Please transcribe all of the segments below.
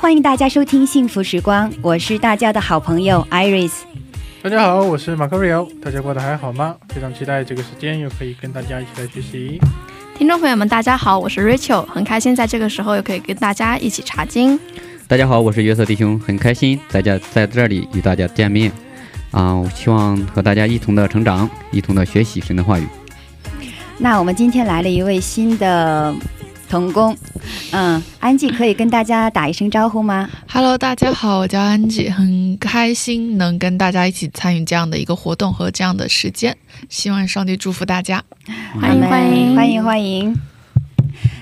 欢迎大家收听《幸福时光》，我是大家的好朋友 Iris。大家好，我是马克瑞欧，大家过得还好吗？非常期待这个时间又可以跟大家一起来学习。听众朋友们，大家好，我是 Rachel，很开心在这个时候又可以跟大家一起查经。大家好，我是约瑟弟兄，很开心大家在这里与大家见面，啊，我希望和大家一同的成长，一同的学习神的话语。那我们今天来了一位新的童工，嗯，安吉可以跟大家打一声招呼吗？Hello，大家好，我叫安吉，很开心能跟大家一起参与这样的一个活动和这样的时间，希望上帝祝福大家。欢迎欢迎欢迎欢迎。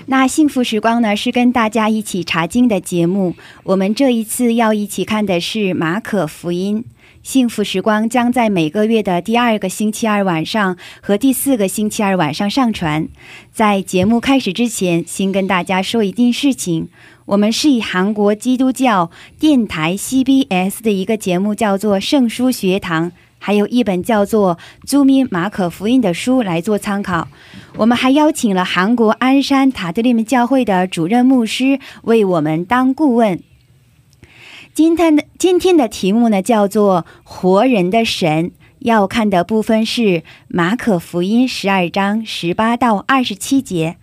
那幸福时光呢，是跟大家一起查经的节目。我们这一次要一起看的是马可福音。幸福时光将在每个月的第二个星期二晚上和第四个星期二晚上上传。在节目开始之前，先跟大家说一件事情：我们是以韩国基督教电台 CBS 的一个节目叫做《圣书学堂》，还有一本叫做《朱明马可福音》的书来做参考。我们还邀请了韩国鞍山塔德利门教会的主任牧师为我们当顾问。今天的今天的题目呢叫做“活人的神”，要看的部分是马可福音十二章十八到二十七节。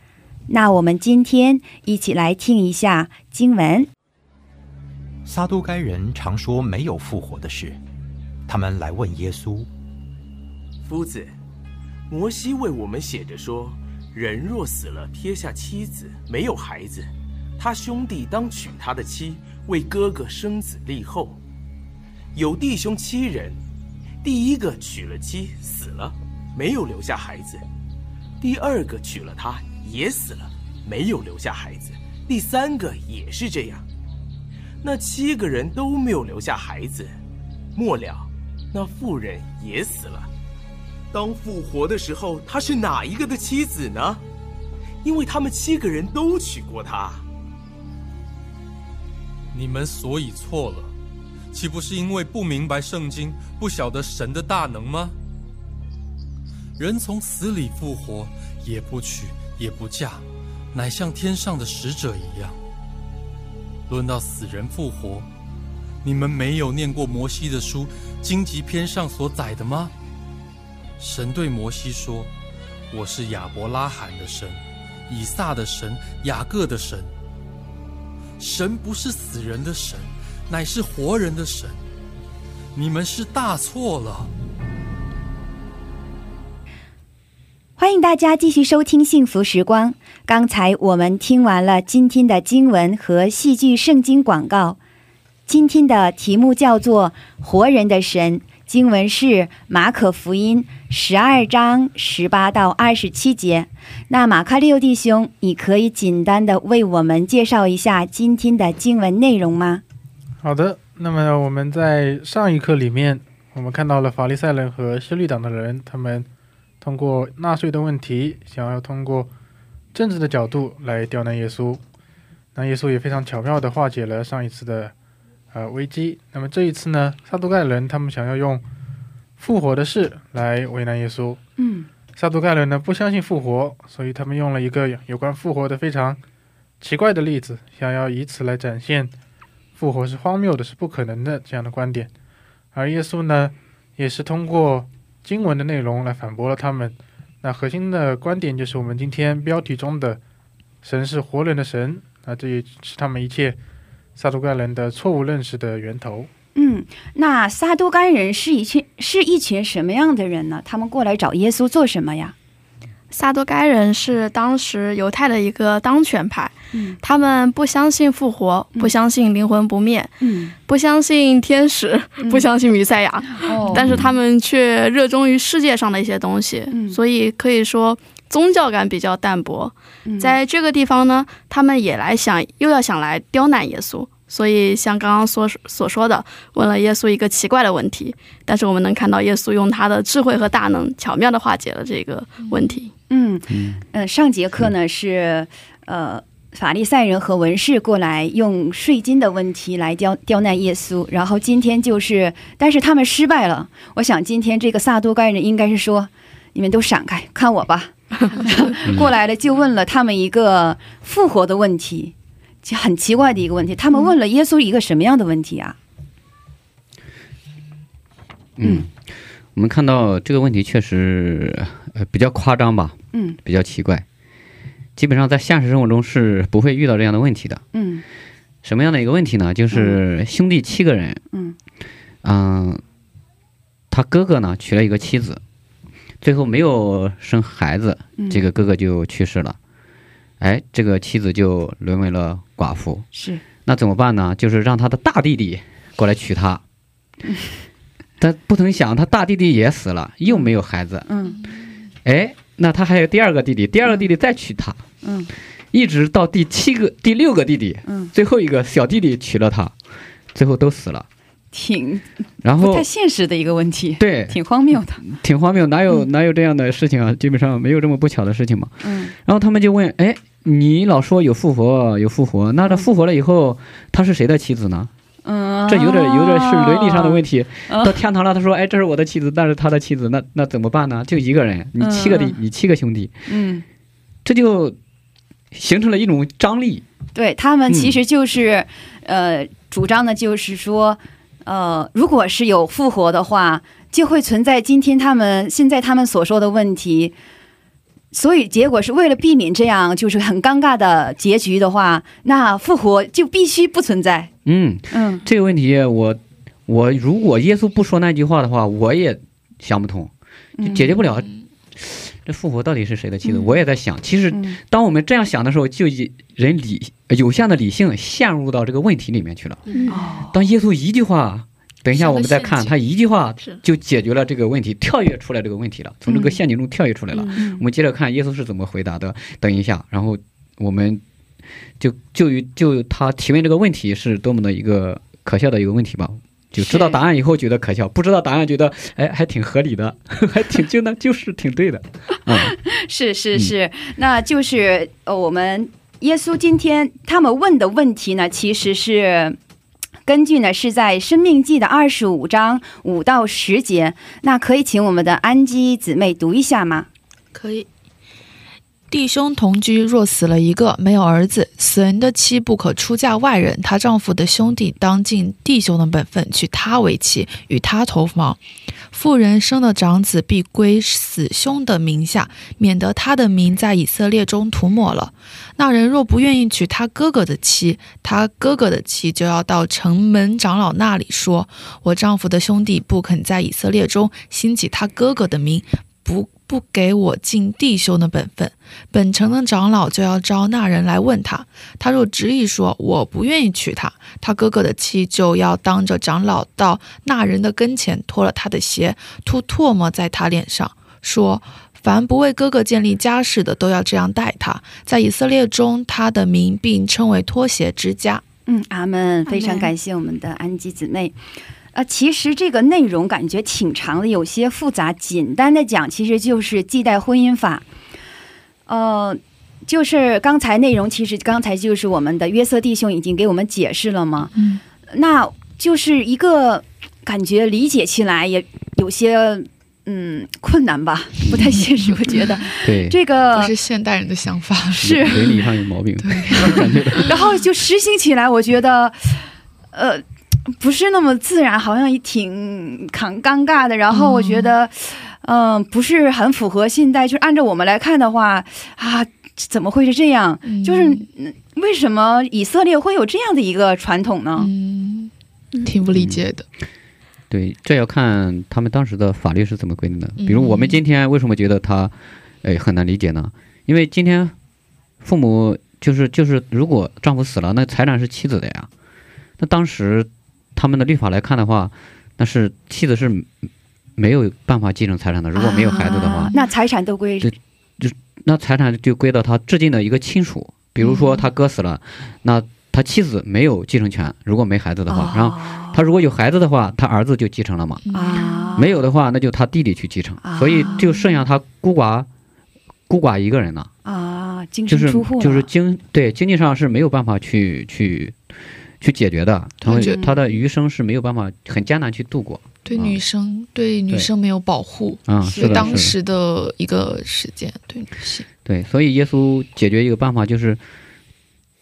那我们今天一起来听一下经文。撒都该人常说没有复活的事，他们来问耶稣。夫子，摩西为我们写着说，人若死了，撇下妻子，没有孩子，他兄弟当娶他的妻，为哥哥生子立后。有弟兄七人，第一个娶了妻，死了，没有留下孩子；第二个娶了她，也死了，没有留下孩子；第三个也是这样。那七个人都没有留下孩子，末了，那妇人也死了。当复活的时候，她是哪一个的妻子呢？因为他们七个人都娶过她。你们所以错了，岂不是因为不明白圣经，不晓得神的大能吗？人从死里复活，也不娶也不嫁，乃像天上的使者一样。论到死人复活，你们没有念过摩西的书荆棘篇上所载的吗？神对摩西说：“我是亚伯拉罕的神，以撒的神，雅各的神。”神不是死人的神，乃是活人的神。你们是大错了。欢迎大家继续收听《幸福时光》。刚才我们听完了今天的经文和戏剧圣经广告。今天的题目叫做“活人的神”，经文是马可福音十二章十八到二十七节。那马卡六弟兄，你可以简单的为我们介绍一下今天的经文内容吗？好的，那么我们在上一课里面，我们看到了法利赛人和希律党的人，他们通过纳税的问题，想要通过政治的角度来刁难耶稣。那耶稣也非常巧妙地化解了上一次的呃危机。那么这一次呢，撒都盖人他们想要用复活的事来为难耶稣。嗯撒都盖人呢不相信复活，所以他们用了一个有关复活的非常奇怪的例子，想要以此来展现复活是荒谬的，是不可能的这样的观点。而耶稣呢，也是通过经文的内容来反驳了他们。那核心的观点就是我们今天标题中的“神是活人的神”，那这也是他们一切撒都盖人的错误认识的源头。嗯，嗯，那撒都该人是一群是一群什么样的人呢？他们过来找耶稣做什么呀？撒都该人是当时犹太的一个当权派，嗯。他们不相信复活，不相信灵魂不灭，嗯。不相信天使，不相信弥赛亚，哦。但是他们却热衷于世界上的一些东西，嗯。所以可以说宗教感比较淡薄。嗯在这个地方呢，他们也来想，又要想来刁难耶稣。所以，像刚刚所所说的，问了耶稣一个奇怪的问题，但是我们能看到耶稣用他的智慧和大能，巧妙的化解了这个问题。嗯嗯呃，上节课呢是呃法利赛人和文士过来用税金的问题来刁刁难耶稣，然后今天就是，但是他们失败了。我想今天这个撒都该人应该是说，你们都闪开，看我吧。过来了就问了他们一个复活的问题，就很奇怪的一个问题。他们问了耶稣一个什么样的问题啊？嗯，我们看到这个问题确实呃比较夸张吧，嗯比较奇怪。基本上在现实生活中是不会遇到这样的问题的。嗯什么样的一个问题呢？就是兄弟七个人，嗯嗯、他哥哥呢娶了一个妻子，最后没有生孩子，嗯，这个哥哥就去世了。哎，这个妻子就沦为了寡妇。是那怎么办呢？就是让他的大弟弟过来娶她。但不曾想，他大弟弟也死了，又没有孩子。嗯哎，那他还有第二个弟弟，第二个弟弟再娶她，嗯一直到第七个、第六个弟弟，嗯，最后一个小弟弟娶了她，最后都死了。挺然后不太现实的一个问题，对，挺荒谬的。挺荒谬，哪有嗯哪有这样的事情啊？基本上没有这么不巧的事情嘛。嗯然后他们就问，哎，你老说有复活，有复活，那他复活了以后，他是谁的妻子呢？嗯，这有点有点是伦理上的问题。啊到天堂了，他说，哎，这是我的妻子，那是他的妻子，那那怎么办呢？就一个人，你七个弟，嗯你七个兄弟，嗯。这就形成了一种张力。对他们嗯其实就是，呃，主张的就是说，呃，如果是有复活的话，就会存在今天他们现在他们所说的问题。所以结果是为了避免这样就是很尴尬的结局的话，那复活就必须不存在。嗯，嗯这个问题我我如果耶稣不说那句话的话，我也想不通，就解决不了。这复活到底是谁的妻子？嗯我也在想，其实嗯当我们这样想的时候，就以人理有限的理性陷入到这个问题里面去了。哦当耶稣一句话，等一下我们再看，他一句话就解决了这个问题，跳跃出来这个问题了，从这个陷阱中跳跃出来了。嗯我们接着看耶稣是怎么回答的。等一下，然后我们就就于就他提问这个问题是多么的一个可笑的一个问题吧。就知道答案以后觉得可笑，不知道答案觉得哎还挺合理的，还挺就那就是挺对的，嗯是是是，那就是呃，我们耶稣今天他们问的问题呢，其实是根据呢是在《生命记》的二十五章五到十节。那可以请我们的安基姊妹读一下吗？可以。弟兄同居，若死了一个，没有儿子，死人的妻不可出嫁外人，她丈夫的兄弟当尽弟兄的本分，娶她为妻，与她同房。妇人生的长子必归死兄的名下，免得他的名在以色列中涂抹了。那人若不愿意娶他哥哥的妻，他哥哥的妻就要到城门长老那里说：“我丈夫的兄弟不肯在以色列中兴起他哥哥的名，不不给我尽弟兄的本分。本城的长老就要招那人来问他，他若执意说我不愿意娶她，他哥哥的妻就要当着长老到那人的跟前，脱了他的鞋，吐唾沫在他脸上，说。凡不为哥哥建立家室的，都要这样待他。在以色列中，他的名并称为脱鞋之家。嗯，阿门。非常感谢我们的安吉姊妹。呃，其实这个内容感觉挺长的，有些复杂。简单的讲，其实就是继代婚姻法。呃，就是刚才内容，其实刚才就是我们的约瑟弟兄已经给我们解释了嘛。嗯，那就是一个感觉理解起来也有些嗯困难吧，不太现实。我觉得对，这个不是现代人的想法。是伦理上有毛病，对，然后就实行起来，我觉得，呃，不是那么自然，好像也挺尴尴尬的。然后我觉得，嗯、不是很符合现代。就是按照我们来看的话，啊，怎么会是这样？就是、嗯为什么以色列会有这样的一个传统呢？嗯，挺不理解的。对，这要看他们当时的法律是怎么规定的。嗯比如我们今天为什么觉得他，哎，很难理解呢？因为今天父母就是就是，如果丈夫死了，那财产是妻子的呀。那当时他们的律法来看的话，那是妻子是没有办法继承财产的。如果没有孩子的话，啊那财产都归对那财产就归到他至近的一个亲属。比如说他哥死了，那他妻子没有继承权。如果没孩子的话，然后他如果有孩子的话，他儿子就继承了嘛。啊，没有的话，那就他弟弟去继承，啊所以就剩下他孤寡孤寡一个人了，啊，净就是身出户了就是经对经济上是没有办法去去去解决的，然后对他的余生是没有办法很艰难去度过对啊女生，对女生没有保护，啊，是当时的一个时间对女性。对，所以耶稣解决一个办法就是。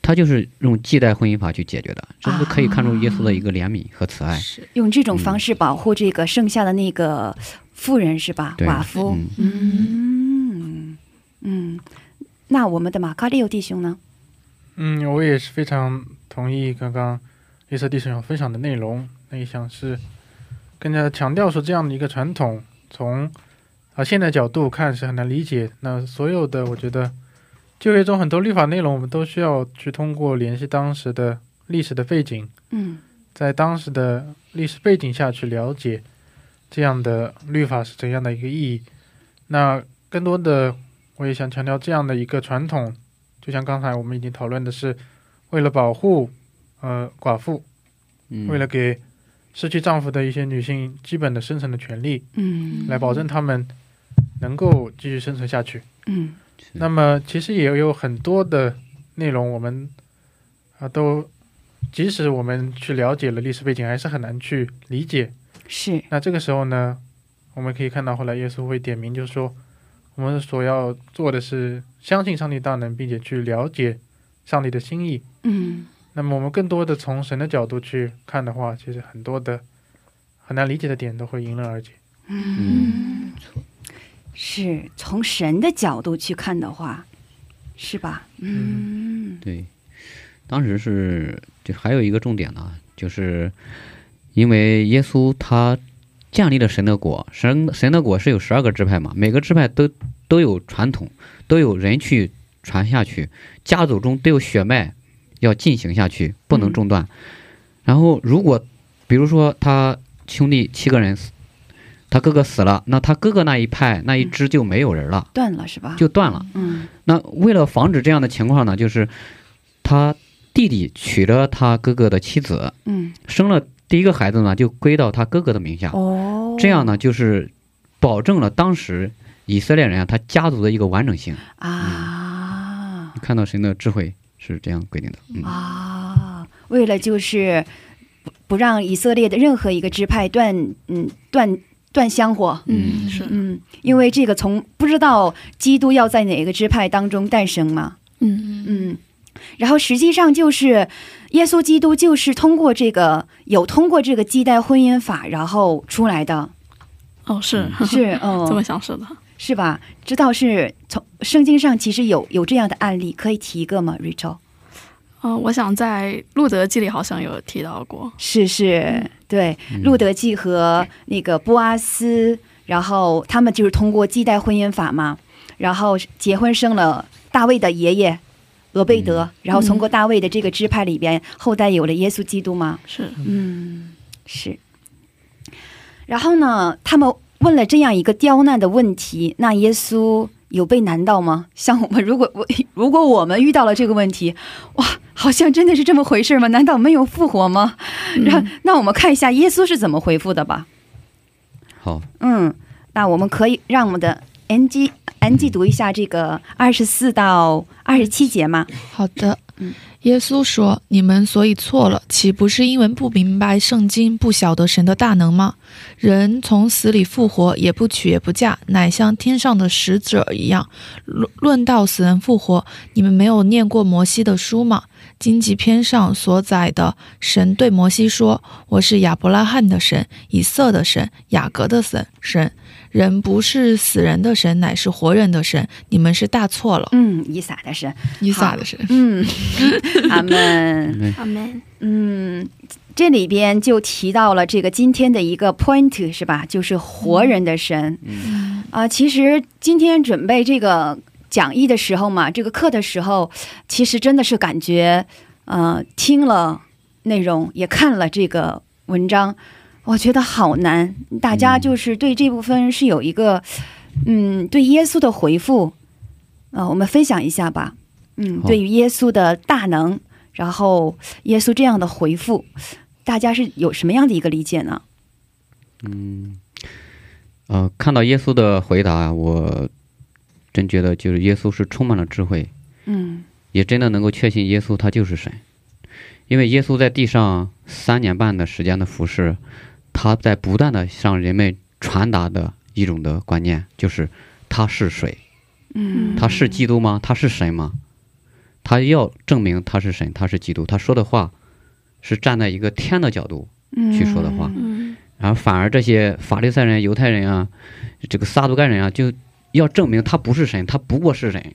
他就是用继代婚姻法去解决的，这是可以看出耶稣的一个怜悯和慈爱。是用这种方式保护这个剩下的那个妇人是吧？寡妇。嗯嗯嗯，那我们的马卡利欧弟兄呢？嗯，我也是非常同意刚刚绿色地球分享的内容。那一项是更加强调说这样的一个传统，从啊现在角度看是很难理解。那所有的我觉得就业中很多立法内容，我们都需要去通过联系当时的历史的背景，嗯在当时的历史背景下去了解这样的律法是怎样的一个意义。那更多的，我也想强调这样的一个传统，就像刚才我们已经讨论的是，为了保护呃寡妇，嗯，为了给失去丈夫的一些女性基本的生存的权利，嗯来保证她们能够继续生存下去。嗯那么其实也有很多的内容，我们啊都，即使我们去了解了历史背景，还是很难去理解。是那这个时候呢，我们可以看到后来耶稣会点名，就是说我们所要做的是相信上帝大能，并且去了解上帝的心意。嗯那么我们更多的从神的角度去看的话，其实很多的很难理解的点都会迎刃而解。嗯，是从神的角度去看的话，是吧？嗯对，当时是就还有一个重点呢，就是因为耶稣他建立了神的国，神神的国是有十二个支派嘛，每个支派都都有传统，都有人去传下去，家族中都有血脉要进行下去，不能中断。然后如果比如说他兄弟七个人死，他哥哥死了，那他哥哥那一派那一支就没有人了，断了是吧？就断了。嗯那为了防止这样的情况呢，就是他弟弟娶了他哥哥的妻子，嗯生了第一个孩子呢，就归到他哥哥的名下。哦，这样呢，就是保证了当时以色列人啊，他家族的一个完整性。啊看到神的智慧是这样规定的。嗯，啊，为了就是不不让以色列的任何一个支派断嗯断断香火。嗯，是，嗯，因为这个从不知道基督要在哪个支派当中诞生嘛，嗯嗯，然后实际上就是耶稣基督就是通过这个有通过这个基代婚姻法然后出来的，哦，是是嗯，这么想是的。是吧？知道是从圣经上其实有有这样的案例，可以提一个吗？Rachel 嗯、我想在路德记里好像有提到过。是是，对，路德记和那个波阿斯，然后他们就是通过继代婚姻法嘛，然后结婚生了大卫的爷爷俄贝德，然后通过大卫的这个支派里边，后代有了耶稣基督嘛，是，嗯，是。然后呢，他们问了这样一个刁难的问题，那耶稣有被难到吗？像我们 如果我如果我们遇到了这个问题，哇，好像真的是这么回事吗？难道没有复活吗？然后，那我们看一下耶稣是怎么回复的吧。好，嗯，那我们可以让我们的 NG NG 读一下这个二十四到二十七节吗？好的耶稣说：“你们所以错了，岂不是因为不明白圣经，不晓得神的大能吗？人从死里复活，也不娶也不嫁，乃像天上的使者一样。论论到死人复活，你们没有念过摩西的书吗？经济篇上所载的，神对摩西说：‘我是亚伯拉罕的神，以色的神，雅各的神。神人不是死人的神，乃是活人的神。你们是大错了。’嗯，以撒的神，以撒的神。嗯，阿门。阿门。嗯，这里边就提到了这个今天的一个 point 是吧？就是活人的神。嗯啊、其实今天准备这个讲义的时候嘛，这个课的时候，其实真的是感觉，呃，听了内容，也看了这个文章，我觉得好难。大家就是对这部分是有一个，嗯，对耶稣的回复，呃，我们分享一下吧。嗯，对于耶稣的大能，然后耶稣这样的回复，大家是有什么样的一个理解呢？嗯，呃，看到耶稣的回答，我真觉得就是耶稣是充满了智慧，嗯也真的能够确信耶稣他就是神，因为耶稣在地上三年半的时间的服侍，他在不断的向人们传达的一种的观念，就是他是谁，嗯他是基督吗？他是神吗？他要证明他是神，他是基督，他说的话是站在一个天的角度去说的话。嗯然后反而这些法利赛人、犹太人啊，这个撒都该人啊，就要证明他不是神，他不过是人，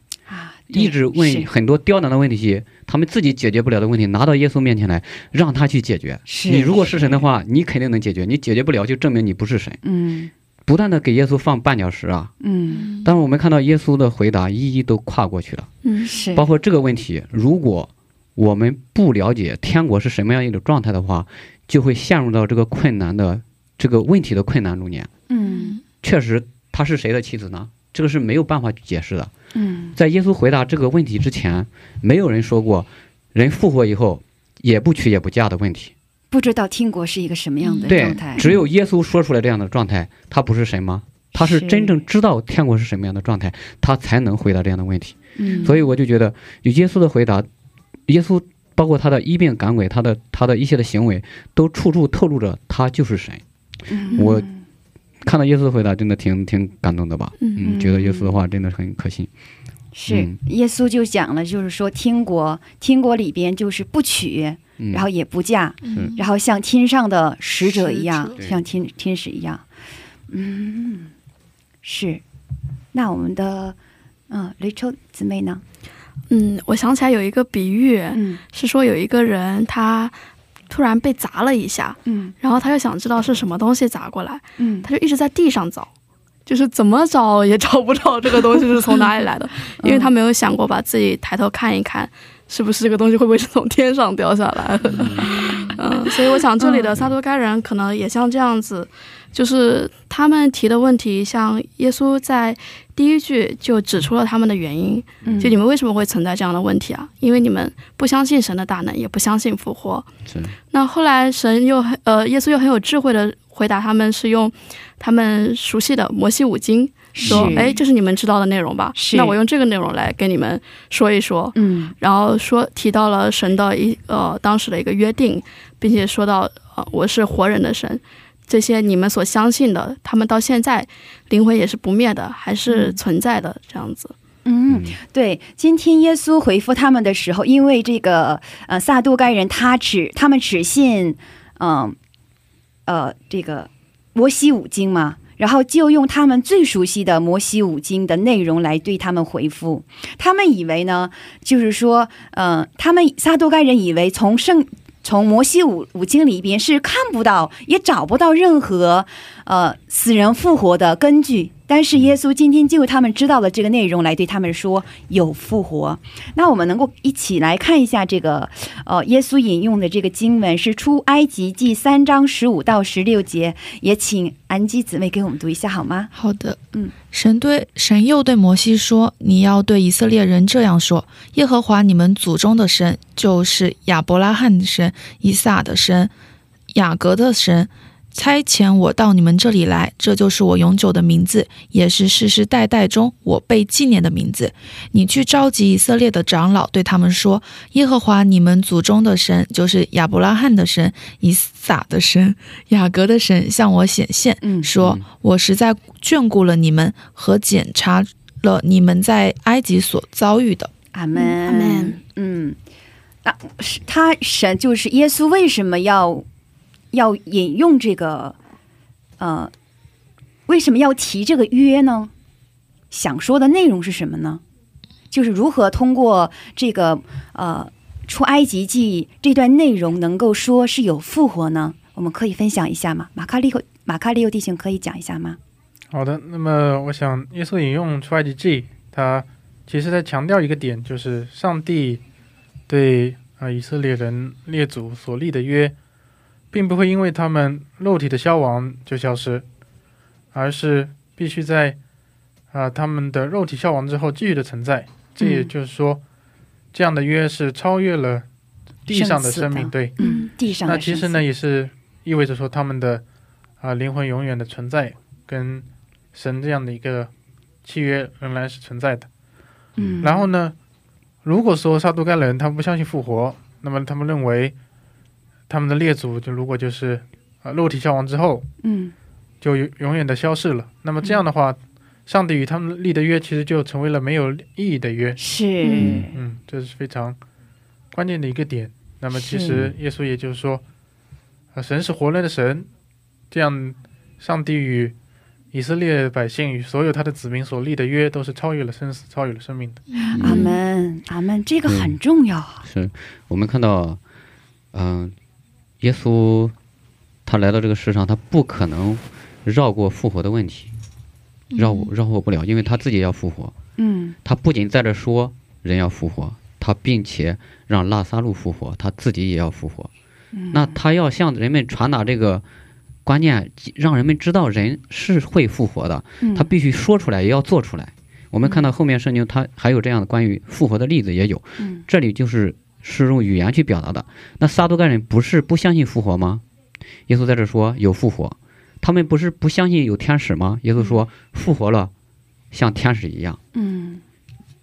一直问很多刁难的问题，他们自己解决不了的问题，拿到耶稣面前来，让他去解决。是你如果是神的话，你肯定能解决；你解决不了，就证明你不是神。嗯不断的给耶稣放绊脚石啊！嗯但是我们看到耶稣的回答，一一都跨过去了。嗯是包括这个问题，如果我们不了解天国是什么样一种状态的话，就会陷入到这个困难的这个问题的困难中间。嗯确实，他是谁的妻子呢？这个是没有办法解释的。嗯在耶稣回答这个问题之前，没有人说过人复活以后也不娶也不嫁的问题。不知道天国是一个什么样的状态，，只有耶稣说出来这样的状态，他不是神吗？他是是真正知道天国是什么样的状态，他才能回答这样的问题。嗯，所以我就觉得，有耶稣的回答，耶稣包括他的医病赶鬼，他的他的一些的行为，都处处透露着他就是神。嗯我看到耶稣的回答，真的挺挺感动的吧？嗯嗯，觉得耶稣的话真的很可信。是嗯耶稣就讲了，就是说天国天国里边就是不娶，嗯，然后也不嫁，是然后像天上的使者一样像天天使一样，嗯，是。那我们的嗯雷秋姊妹呢？嗯，我想起来有一个比喻，嗯是说有一个人他突然被砸了一下，嗯。然后他就想知道是什么东西砸过来，嗯。他就一直在地上找，就是怎么找也找不到这个东西是从哪里来的，因为他没有想过把自己抬头看一看，是不是这个东西会不会是从天上掉下来。的。嗯，所以我想这里的萨多该人可能也像这样子，就是他们提的问题，像耶稣在第一句就指出了他们的原因，嗯，就你们为什么会存在这样的问题啊？因为你们不相信神的大能，也不相信复活。是那后来神又很呃，耶稣又很有智慧的回答他们，是用他们熟悉的摩西五经说是，哎，这是你们知道的内容吧？那我用这个内容来跟你们说一说。嗯然后说提到了神的一呃当时的一个约定，并且说到呃我是活人的神，这些你们所相信的，他们到现在灵魂也是不灭的，还是存在的这样子。嗯，对，今天耶稣回复他们的时候，因为这个呃撒都该人他只他们只信嗯呃这个摩西五经嘛，然后就用他们最熟悉的摩西五经的内容来对他们回复。他们以为呢，就是说，呃，他们撒都该人以为从圣从摩西五五经里边是看不到也找不到任何呃死人复活的根据。但是耶稣今天就他们知道了这个内容来对他们说有复活。那我们能够一起来看一下这个呃耶稣引用的这个经文是出埃及记三章十五到十六节，也请安基姊妹给我们读一下好吗？好的，嗯，神对神又对摩西说：“你要对以色列人这样说：耶和华你们祖宗的神，就是亚伯拉罕的神、以撒的神、雅各的神，差遣我到你们这里来，这就是我永久的名字，也是世世代代中我被纪念的名字。你去召集以色列的长老，对他们说：耶和华你们祖宗的神，就是亚伯拉罕的神、以撒的神、雅各的神，向我显现。”嗯说：“我实在眷顾了你们和检查了你们在埃及所遭遇的。阿门，阿门。嗯，那，是他神就是耶稣，为什么要要引用这个？呃，为什么要提这个约呢？想说的内容是什么呢？就是如何通过这个呃出埃及记这段内容能够说是有复活呢？我们可以分享一下吗？马卡利欧马卡利欧弟兄可以讲一下吗？好的，那么我想耶稣引用出埃及记，他其实在强调一个点，就是上帝对啊、以色列人列祖所立的约，并不会因为他们肉体的消亡就消失，而是必须在啊、他们的肉体消亡之后继续的存在。这也嗯就是说，这样的约是超越了地上的生命，对。嗯，地上的那其实呢，也是意味着说他们的啊、灵魂永远的存在，跟神这样的一个契约仍然是存在的。嗯，然后呢，如果说撒都该人他们不相信复活，那么他们认为他们的列祖就如果就是啊、肉体消亡之后嗯就永永远的消逝了，那么这样的话，上帝与他们立的约其实就成为了没有意义的约。是嗯嗯，这是非常关键的一个点。那么其实耶稣也就是说，呃，神是活人的神，这样上帝与以色列百姓与所有他的子民所立的约，都是超越了生死，超越了生命的。阿门阿门，这个很重要啊。是我们看到，嗯、耶稣他来到这个世上，他不可能绕过复活的问题，绕绕过不了，因为他自己要复活。嗯他不仅在这说人要复活，他并且让拉萨路复活，他自己也要复活。嗯那他要向人们传达这个观念，让人们知道人是会复活的，嗯他必须说出来，也要做出来。我们看到后面圣经，它还有这样的关于复活的例子也有。嗯这里就是是用语言去表达的。那撒都该人不是不相信复活吗？耶稣在这说有复活，他们不是不相信有天使吗？耶稣说复活了，像天使一样。嗯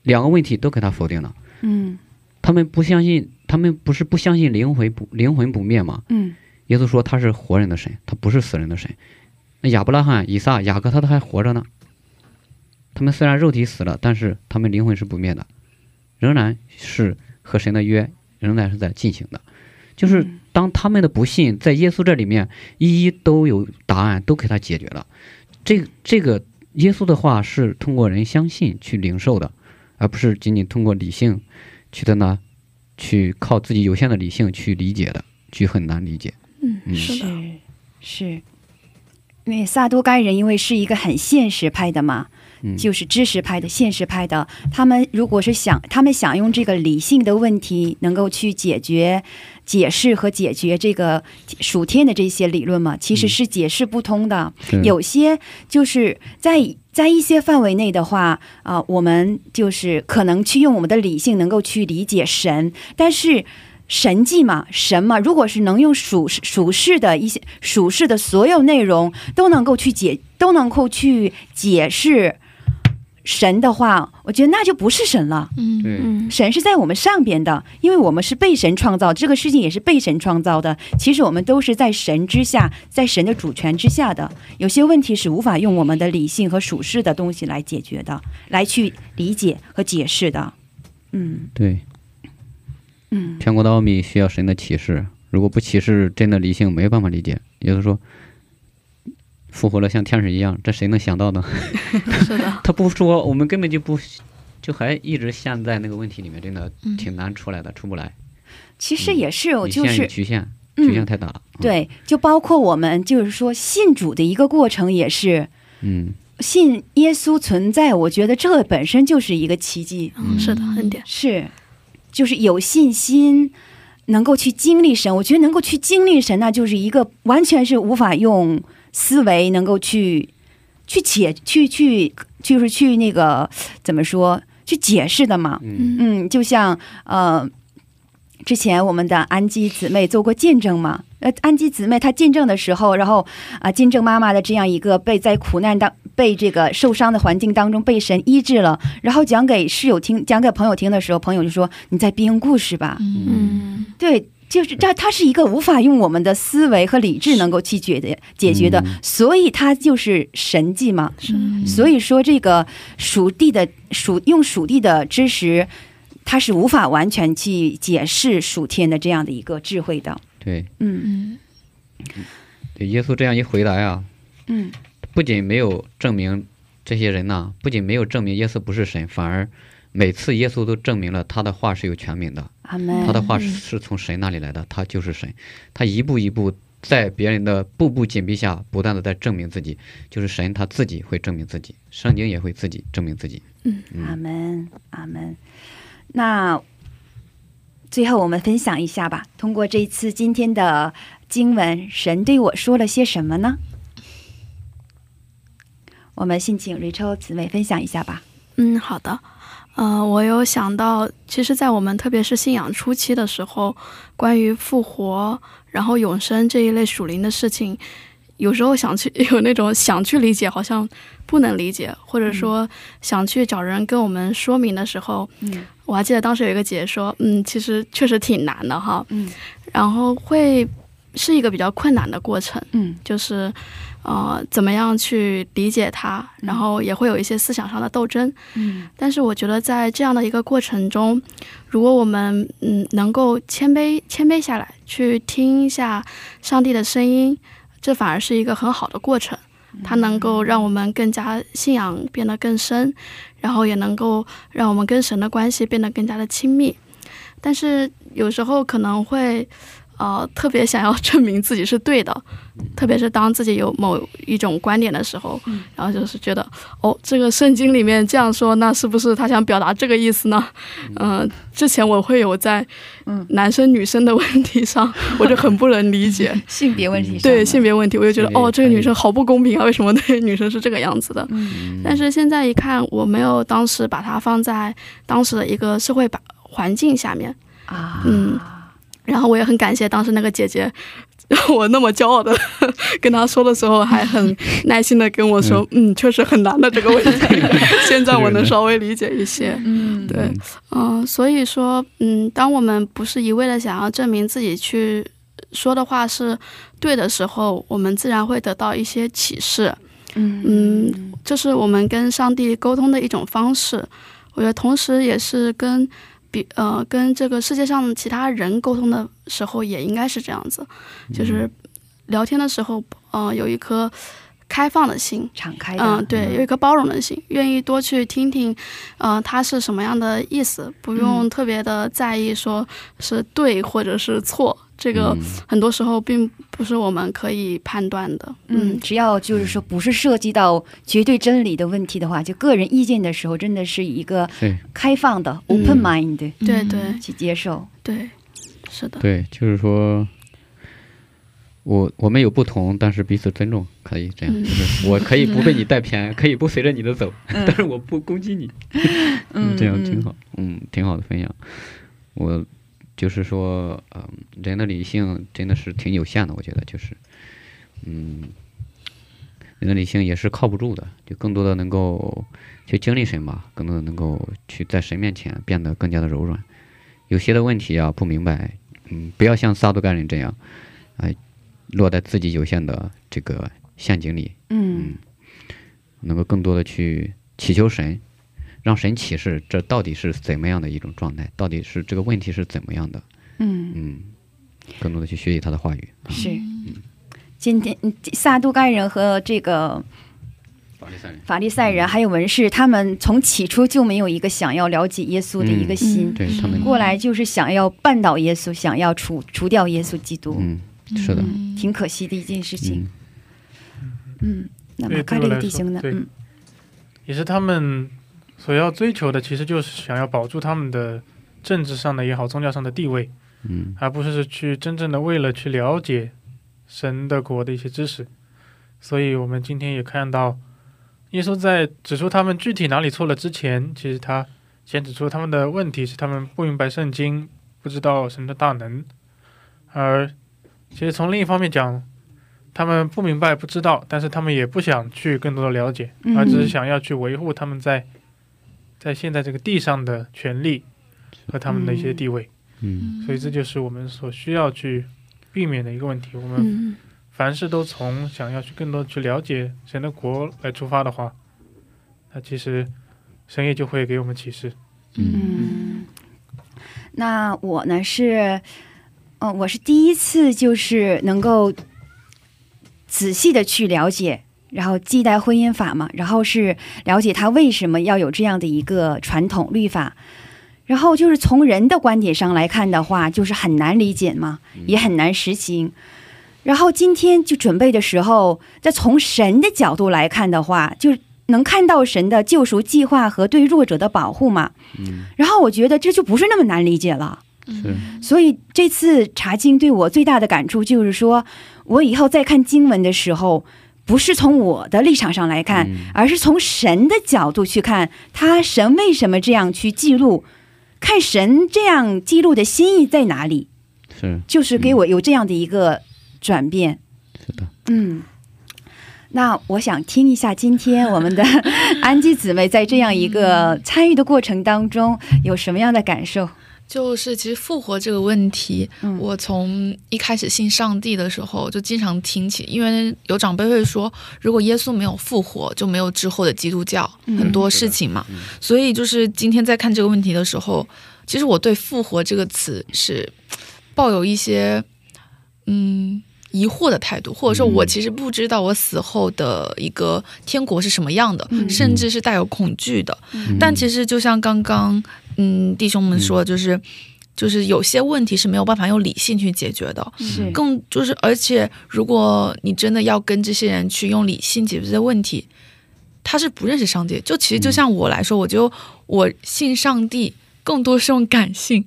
两个问题都给他否定了。嗯他们不相信，他们不是不相信灵魂不灵魂不灭吗？嗯耶稣说他是活人的神，他不是死人的神。那亚伯拉罕、以撒、雅各他都还活着呢。他们虽然肉体死了，但是他们灵魂是不灭的，仍然是和神的约仍然是在进行的。就是当他们的不信在耶稣这里面一一都有答案，都给他解决了。这这个耶稣的话是通过人相信去领受的，而不是仅仅通过理性去的呢，去靠自己有限的理性去理解的，去很难理解。嗯，嗯是的，是，因为撒都该人因为是一个很现实派的嘛，嗯，就是知识派的、现实派的，他们如果是想，他们想用这个理性的问题，能够去解决、解释和解决这个属天的这些理论嘛，其实是解释不通的。是有些就是在在一些范围内的话，啊、我们就是可能去用我们的理性能够去理解神，但是。神迹嘛，神嘛，如果是能用属属世的一些属世的所有内容都能够去解，都能够去解释神的话，我觉得那就不是神了。嗯神是在我们上边的，因为我们是被神创造，这个事情也是被神创造的。其实我们都是在神之下，在神的主权之下的。有些问题是无法用我们的理性和属世的东西来解决的，来去理解和解释的。嗯对，嗯天国的奥秘需要神的启示，如果不启示，真的理性没有办法理解。也就是说，复活了像天使一样，这谁能想到呢？是的，他不说，我们根本就不，就还一直陷在那个问题里面，真的嗯挺难出来的，出不来。其实也是，我就是局限，局限嗯，太大了。嗯，对，就包括我们就是说信主的一个过程，也是嗯，信耶稣存在。我觉得这本身就是一个奇迹。嗯，是的，很点，是，就是有信心，能够去经历神。我觉得能够去经历神，那就是一个完全是无法用思维能够去去解、去去，就是去那个怎么说去解释的嘛。嗯嗯，就像呃，之前我们的安基姊妹做过见证嘛。呃，安基姊妹她见证的时候，然后啊、见证妈妈的这样一个被在苦难当被这个受伤的环境当中被神医治了，然后讲给室友听，讲给朋友听的时候，朋友就说：“你在编故事吧？”嗯对，就是这，它是一个无法用我们的思维和理智能够去解决解决的，嗯所以它就是神迹嘛。所以说，这个属地的属用属地的知识，它是无法完全去解释属天的这样的一个智慧的。对嗯嗯对，耶稣这样一回答呀，嗯不仅没有证明这些人呐，不仅没有证明耶稣不是神，反而每次耶稣都证明了他的话是有权柄的。他的话是是从神那里来的，他就是神，他一步一步在别人的步步紧逼下，不断的在证明自己，就是神他自己会证明自己，圣经也会自己证明自己。嗯阿门，阿门。那最后我们分享一下吧，通过这一次今天的经文，神对我说了些什么呢？我们先请 Rachel 姊妹分享一下吧。嗯，好的。呃，我有想到，其实，在我们特别是信仰初期的时候，关于复活、然后永生这一类属灵的事情，有时候想去 有那种想去理解，好像不能理解，或者说想去找人跟我们说明的时候，嗯我还记得当时有一个姐说，嗯，其实确实挺难的哈，嗯然后会是一个比较困难的过程。嗯就是呃，怎么样去理解它，然后也会有一些思想上的斗争。嗯但是我觉得在这样的一个过程中，如果我们嗯能够谦卑谦卑下来，去听一下上帝的声音，这反而是一个很好的过程。它能够让我们更加信仰变得更深，然后也能够让我们跟神的关系变得更加的亲密。但是有时候可能会，呃，特别想要证明自己是对的，特别是当自己有某一种观点的时候，然后就是觉得，哦，这个圣经里面这样说，那是不是他想表达这个意思呢？嗯、之前我会有在嗯。男生女生的问题上，我就很不能理解。性别问题上对性别问题，我就觉得哦，这个女生好不公平啊！为什么对女生是这个样子的？嗯。但是现在一看，我没有当时把它放在当时的一个社会把环境下面，啊，嗯然后我也很感谢当时那个姐姐。我那么骄傲的 跟她说的时候，还很 耐心的跟我说：“嗯，确实很难的这个问题。”现在我能稍微理解一些。嗯对，嗯、所以说，嗯，当我们不是一味的想要证明自己去说的话是对的时候，我们自然会得到一些启示。嗯嗯，这是我们跟上帝沟通的一种方式。我觉得，同时也是跟比呃跟这个世界上其他人沟通的时候，也应该是这样子，就是聊天的时候，呃，有一颗开放的心，敞开的，嗯，对，有一颗包容的心，愿意多去听听，呃，他是什么样的意思，不用特别的在意说是对或者是错，这个嗯很多时候并不是我们可以判断的。嗯，只要就是说不是涉及到绝对真理的问题的话，就个人意见的时候，真的是一个对开放的、嗯 open mind 对对去接受。对，是的，对，就是说，我我们有不同，但是彼此尊重，可以这样。嗯就是我可以不被你带偏，可以不随着你的走，但是我不攻击你。嗯这样挺好，嗯，挺好的分享。我就是说，嗯，人的理性真的是挺有限的，我觉得就是，嗯，人的理性也是靠不住的，就更多的能够去经历神吧，更多的能够去在神面前变得更加的柔软。有些的问题啊不明白，嗯，不要像撒都该人这样，哎、落在自己有限的这个陷阱里，嗯能够更多的去祈求神，让神启示这到底是怎么样的一种状态，到底是这个问题是怎么样的，嗯，嗯，更多的去学习他的话语。是。今天嗯撒都该人和这个法利赛人，法利赛人还有文士，他们从起初就没有一个想要了解耶稣的一个心，嗯对他们，过来就是想要绊倒耶稣，想要除除掉耶稣基督，嗯，是的，挺可惜的一件事情。嗯，嗯，那对么卡利对我来说的弟兄呢？嗯也是他们所要追求的，其实就是想要保住他们的政治上的也好，宗教上的地位，嗯，而不是去真正的为了去了解神的国的一些知识。所以我们今天也看到，耶稣在指出他们具体哪里错了之前，其实他先指出他们的问题是他们不明白圣经，不知道神的大能，而其实从另一方面讲，他们不明白、不知道，但是他们也不想去更多的了解，嗯。而只是想要去维护他们在在现在这个地上的权利和他们的一些地位。嗯，所以这就是我们所需要去避免的一个问题。我们嗯凡事都从想要去更多去了解神的国来出发的话，那其实神也就会给我们启示。嗯，那我呢是，嗯、我是第一次就是能够仔细的去了解，然后记代婚姻法嘛，然后是了解他为什么要有这样的一个传统律法。然后就是从人的观点上来看的话，就是很难理解嘛，也很难实行。然后今天就准备的时候，再从神的角度来看的话，就能看到神的救赎计划和对弱者的保护嘛。嗯，然后我觉得这就不是那么难理解了。是，所以这次查经对我最大的感触就是说，我以后再看经文的时候，不是从我的立场上来看，嗯而是从神的角度去看，他神为什么这样去记录，看神这样记录的心意在哪里，是就是给我有这样的一个转变。是的，嗯。那我想听一下，今天我们的 安吉姊妹在这样一个参与的过程当中有什么样的感受？就是其实复活这个问题，嗯。我从一开始信上帝的时候就经常听起，因为有长辈会说，如果耶稣没有复活，就没有之后的基督教、嗯。很多事情嘛。所以就是今天在看这个问题的时候，其实我对“复活”这个词是抱有一些嗯疑惑的态度，或者说我其实不知道我死后的一个天国是什么样的，嗯。甚至是带有恐惧的。嗯。但其实就像刚刚嗯弟兄们说，就是、就是有些问题是没有办法用理性去解决的。是更就是，而且如果你真的要跟这些人去用理性解决这些问题，他是不认识上帝。就其实就像我来说，我就我信上帝，更多是用感性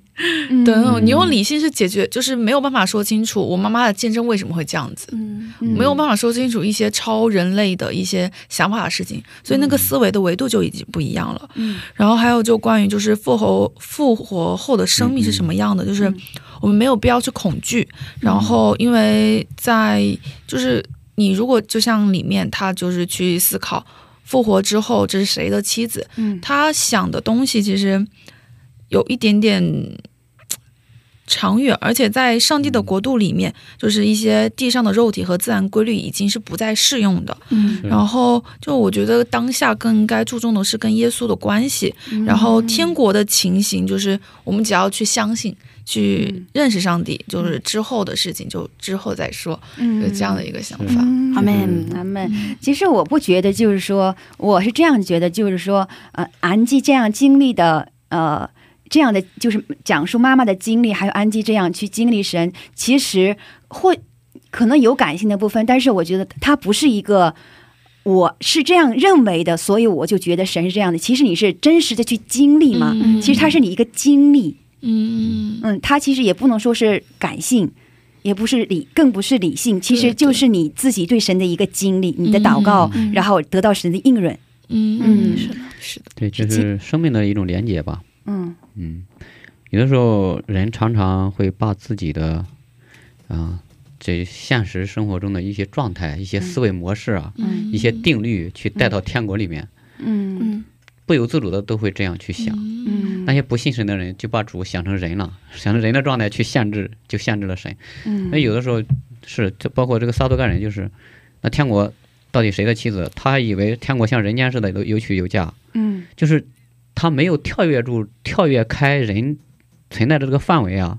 嗯的那种。你用理性是解决，就是没有办法说清楚我妈妈的见证为什么会这样子。嗯嗯没有办法说清楚一些超人类的一些想法的事情，所以那个思维的维度就已经不一样了。嗯然后还有就关于就是复活复活后的生命是什么样的，就是我们没有必要去恐惧。然后因为在就是你如果就像里面他就是去思考复活之后这是谁的妻子，嗯他想的东西其实有一点点长远，而且在上帝的国度里面，就是一些地上的肉体和自然规律已经是不再适用的。嗯然后就我觉得当下更应该注重的是跟耶稣的关系，嗯然后天国的情形就是我们只要去相信。去认识上帝，就是之后的事情就之后再说，嗯有这样的一个想法。嗯阿门阿门。其实我不觉得，就是说，我是这样觉得，就是说，呃，安吉这样经历的，呃，这样的就是讲述妈妈的经历，还有安吉这样去经历神，其实会可能有感性的部分，但是我觉得它不是一个。我是这样认为的，所以我就觉得神是这样的。其实你是真实的去经历嘛，嗯其实它是你一个经历，嗯嗯，它其实也不能说是感性，也不是理，更不是理性，其实就是你自己对神的一个经历，你的祷告，嗯然后得到神的应允。嗯嗯是的，是的，对，就是生命的一种连接吧。嗯。嗯，有的时候人常常会把自己的啊、这现实生活中的一些状态、一些思维模式啊、嗯。一些定律去带到天国里面，嗯。嗯。不由自主的都会这样去想。嗯。那些不信神的人就把主想成人了，想成人的状态去限制，就限制了神。嗯。那有的时候是，这包括这个撒都该人，就是那天国到底谁的妻子？他还以为天国像人间似的有有娶有嫁，嗯。就是他没有跳跃住、跳跃开人存在的这个范围啊，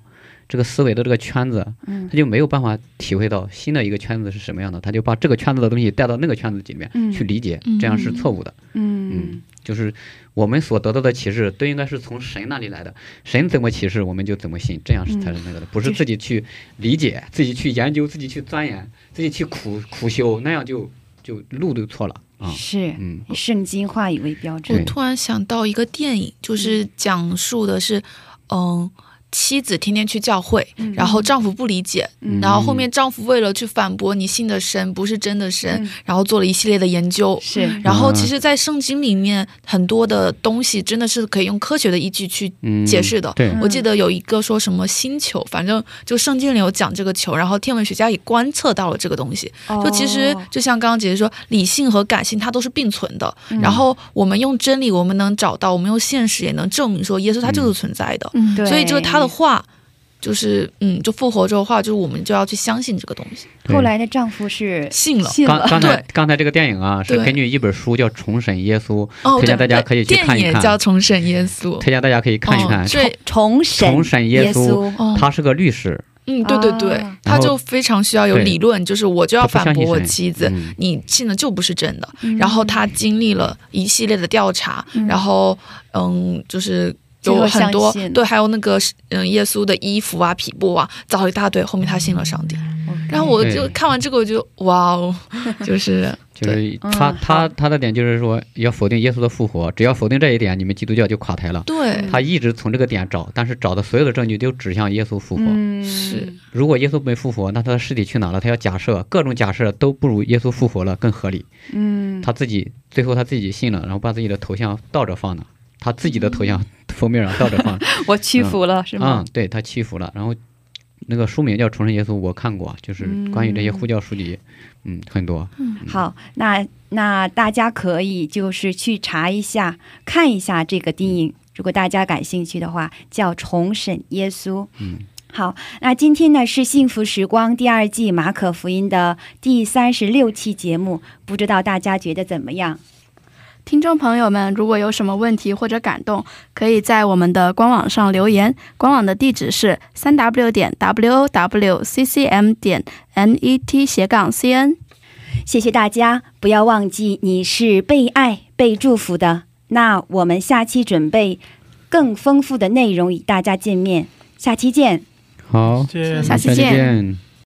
这个思维的这个圈子，嗯。他就没有办法体会到新的一个圈子是什么样的，他就把这个圈子的东西带到那个圈子里面嗯。去理解，嗯这样是错误的。嗯。嗯，就是我们所得到的启示都应该是从神那里来的，神怎么启示我们就怎么信，这样是才是那个的，不是自己去理解、自己去研究、自己去钻研、自己去苦苦修，那样就就路都错了啊。是嗯以圣经话语为标准。我突然想到一个电影，就是讲述的是，嗯。妻子天天去教会，嗯。然后丈夫不理解，嗯。然后后面丈夫为了去反驳你信的神不是真的神，嗯。然后做了一系列的研究。是。然后，嗯其实，在圣经里面，很多的东西真的是可以用科学的依据去嗯，解释的。对，我记得有一个说什么星球，反正就圣经里有讲这个球，然后天文学家也观测到了这个东西。就其实哦就像刚刚姐姐说，理性和感性它都是并存的。嗯。然后我们用真理，我们能找到，我们用现实也能证明说耶稣他就是存在的。嗯。对所以就是他的话，就是嗯，就复活之后的话，就是我们就要去相信这个东西，后来的丈夫是信了。信了，刚刚才对。刚才这个电影啊，是根据一本书叫《重审耶稣》，哦，推荐大家可以去看一看。电影叫《重审耶稣》。推荐大家可以看一看。重审重审耶稣他是个律师，嗯，对对对。啊，他就非常需要有理论，就是我就要反驳我妻子，嗯你信的就不是真的。嗯。然后他经历了一系列的调查，嗯。然后嗯，就是有很多对，还有那个嗯耶稣的衣服啊、匹布啊，找一大堆，后面他信了上帝。然后我就看完这个，我就哇哦，就是 就是嗯他他他的点就是说要否定耶稣的复活，只要否定这一点，你们基督教就垮台了。对，他一直从这个点找，但是找的所有的证据都指向耶稣复活。嗯，是如果耶稣没复活，那他的尸体去哪了？他要假设各种假设都不如耶稣复活了更合理。嗯，他自己最后他自己信了，然后把自己的头像倒着放的，他自己的头像封面上倒着放。我屈服了，是吗嗯？，对他屈服了。然后那个书名叫《重生耶稣》，我看过，就是关于这些呼叫书籍，嗯，很多。嗯好，那那大家可以就是去查一下，看一下这个电影，如果大家感兴趣的话，叫《重审耶稣》。嗯，好，那今天呢是《幸福时光》第二季马可福音的第三十六期节目，不知道大家觉得怎么样？听众朋友们，如果有什么问题或者感动，可以在我们的官网上留言。官网的地址是三 w 点 w o w c c m 点 n e t 斜杠 c n。谢谢大家，不要忘记你是被爱、被祝福的。那我们下期准备更丰富的内容与大家见面，下期见。好，见下期下期见见。